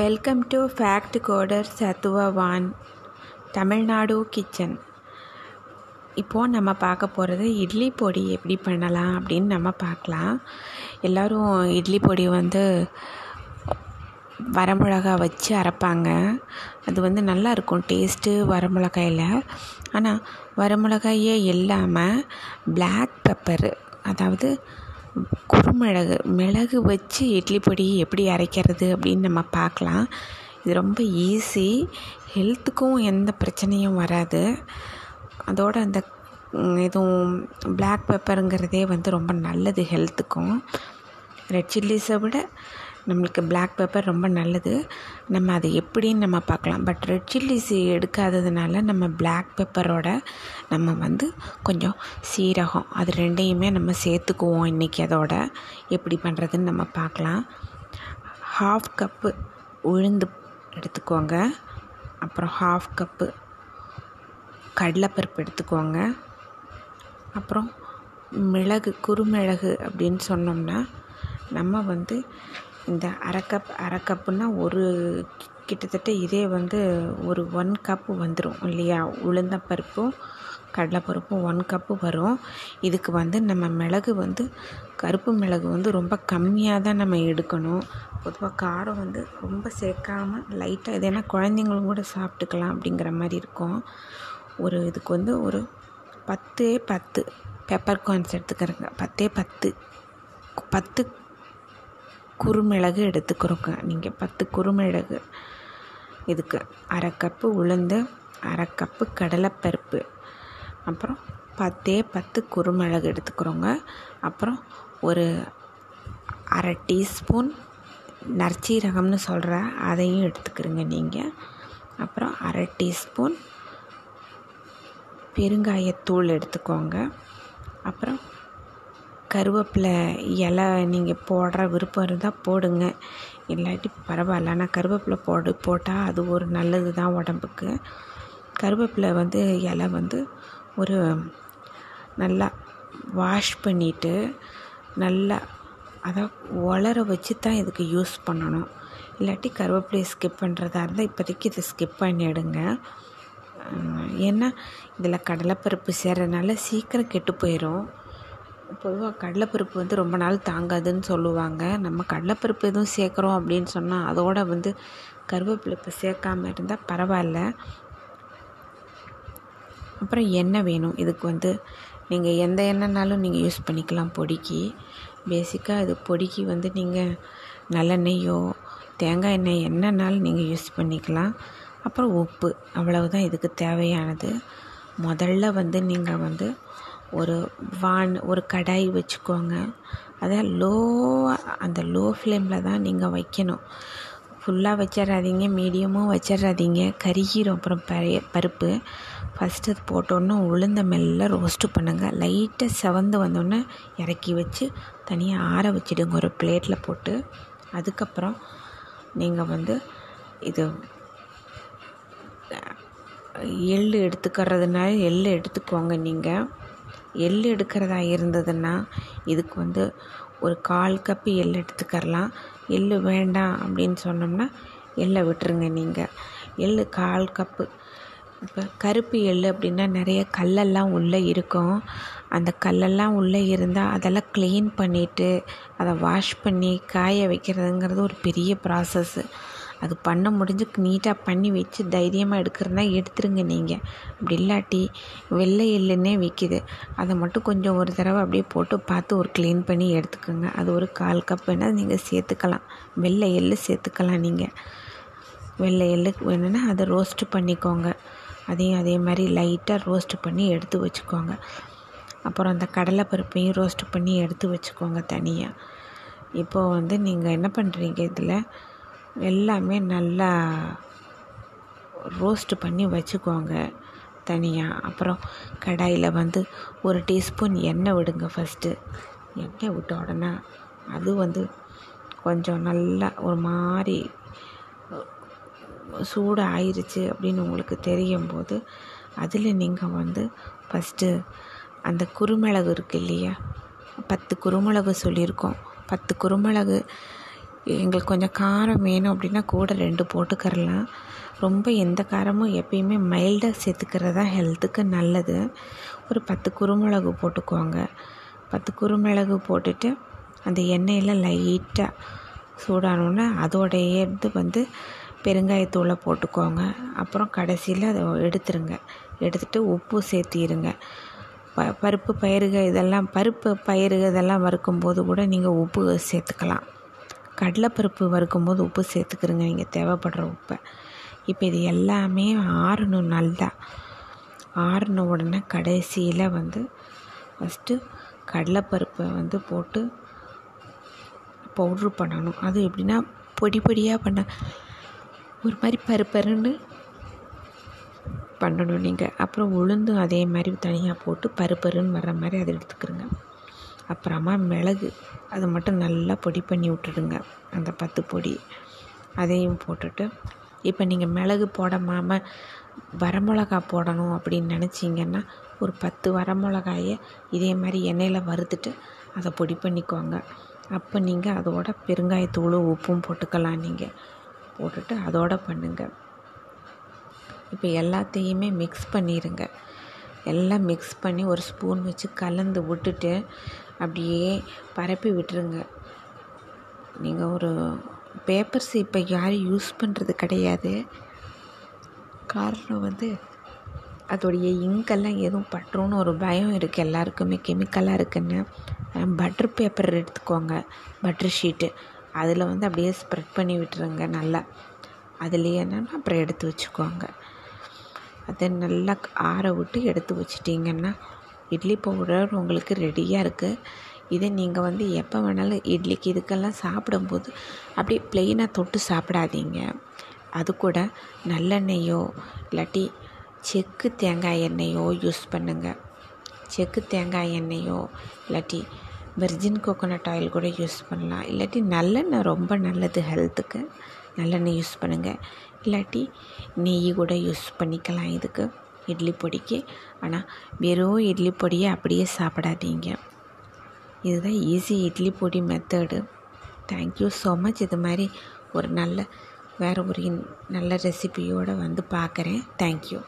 Welcome to ஃபேக்ட் coder சத்துவ வான் Tamil Nadu kitchen இப்போது நம்ம பார்க்க போகிறது இட்லி பொடி எப்படி பண்ணலாம் அப்படின்னு நம்ம பார்க்கலாம். எல்லோரும் இட்லி பொடி வந்து வரமிளகா வச்சு அரைப்பாங்க. அது வந்து நல்லா இருக்கும் டேஸ்ட்டு வரமிளகாயில். ஆனால் வரமிளகாயே இல்லாமல் பிளாக் பெப்பரு அதாவது குறுமிளகு மிளகு வச்சு இட்லி பொடி எப்படி அரைக்கிறது அப்படின்னு நம்ம பார்க்கலாம். இது ரொம்ப ஈஸி ஹெல்த்துக்கும் எந்த பிரச்சனையும் வராது. அதோட அந்த இதுவும் பிளாக் பெப்பருங்கிறதே வந்து ரொம்ப நல்லது ஹெல்த்துக்கும் ரெட் சில்லிஸை விட நம்மளுக்கு பிளாக் பெப்பர் ரொம்ப நல்லது. நம்ம அதை எப்படின்னு நம்ம பார்க்கலாம். பட் ரெட் சில்லிஸ் எடுக்காததுனால நம்ம பிளாக் பெப்பரோட நம்ம வந்து கொஞ்சம் சீரகம் அது ரெண்டையுமே நம்ம சேர்த்துக்குவோம் இன்றைக்கி அதோட. எப்படி பண்ணுறதுன்னு நம்ம பார்க்கலாம். ஹாஃப் கப்பு உளுந்து எடுத்துக்கோங்க. அப்புறம் ஹாஃப் கப்பு கடலைப்பருப்பு எடுத்துக்கோங்க. அப்புறம் மிளகு குறுமிளகு அப்படின்னு சொன்னோம்னா நம்ம வந்து இந்த அரை கப் அரை கப்புன்னா ஒரு கிட்டத்தட்ட இதே வந்து ஒரு ஒன் கப்பு வந்துடும் இல்லையா? உளுந்தப்பருப்பும் கடலைப்பருப்பும் ஒன் கப்பு வரும். இதுக்கு வந்து நம்ம மிளகு வந்து கருப்பு மிளகு வந்து ரொம்ப கம்மியாக தான் நம்ம எடுக்கணும். பொதுவாக காரம் வந்து ரொம்ப சேர்க்காமல் லைட்டாக இது ஏன்னா குழந்தைங்களும் கூட சாப்பிட்டுக்கலாம் அப்படிங்கிற மாதிரி இருக்கும். ஒரு இதுக்கு வந்து ஒரு பத்தே பத்து பெப்பர் கார்ன்ஸ் எடுத்துக்கிறேங்க. பத்தே பத்து பத்து குறுமிளகு எடுத்துக்கிறோங்க. நீங்கள் பத்து குறுமிளகு. இதுக்கு அரை கப்பு உளுந்து அரை கப்பு கடலைப்பருப்பு. அப்புறம் பத்தே பத்து குறுமிளகு எடுத்துக்கிறோங்க. அப்புறம் ஒரு அரை டீஸ்பூன் நற்சீரகம்னு சொல்கிற அதையும் எடுத்துக்கிறோங்க நீங்கள் அப்புறம் அரை டீஸ்பூன் பெருங்காயத்தூள் எடுத்துக்கோங்க. அப்புறம் கருவேப்பிலை இலை நீங்கள் போடுற விருப்பம் இருந்தால் போடுங்க. இல்லாட்டி பரவாயில்ல ஆனால் கருவேப்பிலை போடு போட்டால் அது ஒரு நல்லது தான் உடம்புக்கு. கருவேப்பிலை வந்து இலை வந்து ஒரு நல்லா வாஷ் பண்ணிவிட்டு நல்லா அதை உலர வச்சு தான் இதுக்கு யூஸ் பண்ணணும். இல்லாட்டி கருவேப்பிலையை ஸ்கிப் பண்ணுறதா இருந்தால் இப்போதைக்கு இதை ஸ்கிப் பண்ணிவிடுங்க ஏன்னா இதில் கடலைப்பருப்பு சேர்றதுனால சீக்கிரம் கெட்டு போயிடும் பொதுவாக கடலைப்பருப்பு வந்து ரொம்ப நாள் தாங்காதுன்னு சொல்லுவாங்க. நம்ம கடலைப்பருப்பு எதுவும் சேர்க்குறோம் அப்படின்னு சொன்னால் அதோட வந்து கருவேப்பிலை இப்போ சேர்க்காமல் இருந்தால் பரவாயில்ல. அப்புறம் எண்ணெய் வேணும். இதுக்கு வந்து நீங்கள் எந்த எண்ணெய்னாலும் நீங்கள் யூஸ் பண்ணிக்கலாம் பொடிக்கு. பேசிக்காக இது பொடிக்கு வந்து நீங்கள் நல்லெண்ணெய்யோ தேங்காய் எண்ணெய் என்னன்னாலும் நீங்கள் யூஸ் பண்ணிக்கலாம். அப்புறம் உப்பு அவ்வளவுதான் இதுக்கு தேவையானது. முதல்ல வந்து நீங்கள் வந்து ஒரு வான் ஒரு கடாய் வச்சுக்கோங்க. அதை லோவாக அந்த லோ ஃப்ளேமில் தான் நீங்கள் வைக்கணும். ஃபுல்லாக வச்சிடாதீங்க மீடியமும் வச்சிடாதீங்க. கருகிரும். அப்புறம் பழைய பருப்பு. ஃபஸ்ட்டு அது போட்டோன்னே உளுந்த மெல்ல ரோஸ்ட்டு பண்ணுங்கள் லைட்டாக செவந்து வந்தோடனே இறக்கி வச்சு தனியாக ஆற வச்சிடுங்க. ஒரு பிளேட்டில் போட்டு. அதுக்கப்புறம் நீங்கள் வந்து இது எள் எடுத்துக்கிறதுனால எள் எடுத்துக்கோங்க நீங்கள் எள் எடுக்கிறதா இருந்ததுன்னா இதுக்கு வந்து ஒரு கால் கப்பு எள் எடுத்துக்கரலாம். எள் வேண்டாம் அப்படின்னு சொன்னோம்னா எள்ளை விட்டுருங்க நீங்கள் எள் கால் கப்பு. இப்போ கருப்பு எள் அப்படின்னா நிறைய கல்லெல்லாம் உள்ளே இருக்கும். அந்த கல்லெல்லாம் உள்ளே இருந்தால் அதெல்லாம் க்ளீன் பண்ணிவிட்டு அதை வாஷ் பண்ணி காய வைக்கிறதுங்கிறது ஒரு பெரிய ப்ராசஸ்ஸு அது பண்ண முடிஞ்சு நீட்டாக பண்ணி வச்சு தைரியமாக எடுக்கிறதா எடுத்துருங்க நீங்கள் அப்படி இல்லாட்டி வெள்ளை எள்ளுன்னே விற்கிது அதை மட்டும் கொஞ்சம் ஒரு தடவை அப்படியே போட்டு பார்த்து ஒரு க்ளீன் பண்ணி எடுத்துக்கோங்க. அது ஒரு கால் கப் வேணால் நீங்கள் சேர்த்துக்கலாம். வெள்ளை எள்ளு சேர்த்துக்கலாம் நீங்கள் வெள்ளை எள்ளு வேணும்னா அதை ரோஸ்ட்டு பண்ணிக்கோங்க. அதையும் அதே மாதிரி லைட்டாக ரோஸ்ட்டு பண்ணி எடுத்து வச்சுக்கோங்க. அப்புறம் அந்த கடலை பருப்பையும் ரோஸ்ட்டு பண்ணி எடுத்து வச்சுக்கோங்க தனியாக இப்போது வந்து நீங்கள் என்ன பண்ணுறீங்க இதில்? எல்லாமே நல்லா ரோஸ்ட்டு பண்ணி வச்சுக்கோங்க தனியாக அப்புறம் கடாயில் வந்து ஒரு டீஸ்பூன் எண்ணெய் விடுங்க ஃபஸ்ட்டு எண்ணெய் விட்ட உடனே அது வந்து கொஞ்சம் நல்லா ஒரு மாதிரி சூடு ஆயிடுச்சு அப்படின்னு உங்களுக்கு தெரியும் போது அதில் நீங்கள் வந்து ஃபஸ்ட்டு அந்த குருமிளகு இருக்குது இல்லையா? பத்து குருமிளகு சொல்லியிருக்கோம். பத்து குருமிளகு எங்களுக்கு கொஞ்சம் காரம் வேணும் அப்படின்னா கூட ரெண்டு போட்டுக்கரலாம் ரொம்ப எந்த காரமும் எப்பயுமே மைல்டாக சேர்த்துக்கிறது தான் ஹெல்த்துக்கு நல்லது. ஒரு பத்து குருமிளகு போட்டுக்கோங்க. பத்து குருமிளகு போட்டுட்டு அந்த எண்ணெயில் லைட்டாக சூடானோன்னே அதோடைய இது வந்து பெருங்காயத்தூளை போட்டுக்கோங்க. அப்புறம் கடைசியில் அதை எடுத்துருங்க. எடுத்துட்டு உப்பு சேர்த்திடுங்க ப பருப்பு பயிறுக இதெல்லாம் பருப்பு பயிறுக இதெல்லாம் வறுக்கும்போது கூட நீங்கள் உப்பு சேர்த்துக்கலாம். கடலைப்பருப்பு வறுக்கும்போது உப்பு சேர்த்துக்கிறங்க. நீங்கள் தேவைப்படுற உப்பை. இப்போ இது எல்லாமே ஆறணும் நல்லா. ஆறின உடனே கடைசியில் வந்து ஃபஸ்ட்டு கடலைப்பருப்பை வந்து போட்டு பவுட்ரு பண்ணணும். அது எப்படின்னா பொடி பொடியாக பண்ண ஒரு மாதிரி பருப்பருன்னு பண்ணணும் நீங்கள் அப்புறம் உளுந்தும் அதே மாதிரி தனியாக போட்டு பருப்பருன்னு வர்ற மாதிரி அதை எடுத்துக்கிறங்க. அப்புறமா மிளகு. அதை மட்டும் நல்லா பொடி பண்ணி விட்டுடுங்க அந்த பத்து பொடி. அதையும் போட்டுட்டு இப்போ நீங்கள் மிளகு போடாமல் வரமிளகா போடணும் அப்படின்னு நினச்சிங்கன்னா ஒரு பத்து வரமிளகாயை இதே மாதிரி எண்ணெயில் வறுத்துட்டு அதை பொடி பண்ணிக்கோங்க. அப்போ நீங்கள் அதோட பெருங்காயத்தூளும் உப்பும் போட்டுக்கலாம் நீங்கள் போட்டுட்டு அதோட பண்ணுங்கள் இப்போ எல்லாத்தையுமே மிக்ஸ் பண்ணிடுங்க எல்லாம் மிக்ஸ் பண்ணி ஒரு ஸ்பூன் வச்சு கலந்து விட்டுட்டு அப்படியே பரப்பி விட்டுருங்க. நீங்கள் ஒரு பேப்பர்ஸ் இப்போ யாரும் யூஸ் பண்ணுறது கிடையாது. காரணம் வந்து அதோடைய இங்கெல்லாம் எதுவும் பட்டுருன்னு ஒரு பயம் இருக்குது எல்லாருக்குமே கெமிக்கலாக இருக்குன்னு. பட்டர் பேப்பர் எடுத்துக்கோங்க. பட்டர் ஷீட்டு அதில் வந்து அப்படியே ஸ்ப்ரெட் பண்ணி விட்டுருங்க நல்லா. அதுலேயே என்னென்னா அப்புறம் எடுத்து வச்சுக்கோங்க. அதை நல்லா ஆற விட்டு எடுத்து வச்சிட்டிங்கன்னா இட்லி பவுடர் உங்களுக்கு ரெடியாக இருக்குது இதை நீங்கள் வந்து எப்போ வேணாலும் இட்லிக்கு இதுக்கெல்லாம் சாப்பிடும்போது அப்படியே ப்ளெயினாக தொட்டு சாப்பிடாதீங்க. அது கூட நல்லெண்ணெயோ இல்லாட்டி செக்கு தேங்காய் எண்ணெயோ யூஸ் பண்ணுங்கள் செக்கு தேங்காய் எண்ணெயோ இல்லாட்டி வெர்ஜின் கோகோனட் ஆயில் கூட யூஸ் பண்ணலாம். இல்லாட்டி நல்லெண்ணெய் ரொம்ப நல்லது ஹெல்த்துக்கு நல்லெண்ணெய் யூஸ் பண்ணுங்கள் இல்லாட்டி நெய் கூட யூஸ் பண்ணிக்கலாம் இதுக்கு. இட்லி பொடிக்கு. ஆனால் வெறும் இட்லி பொடியை அப்படியே சாப்பிடாதீங்க. இதுதான் ஈஸி இட்லி பொடி மெத்தடு தேங்க்யூ ஸோ மச் இது மாதிரி ஒரு நல்ல வேறு ஒரு நல்ல ரெசிபியோடு வந்து பார்க்குறேன் தேங்க்யூ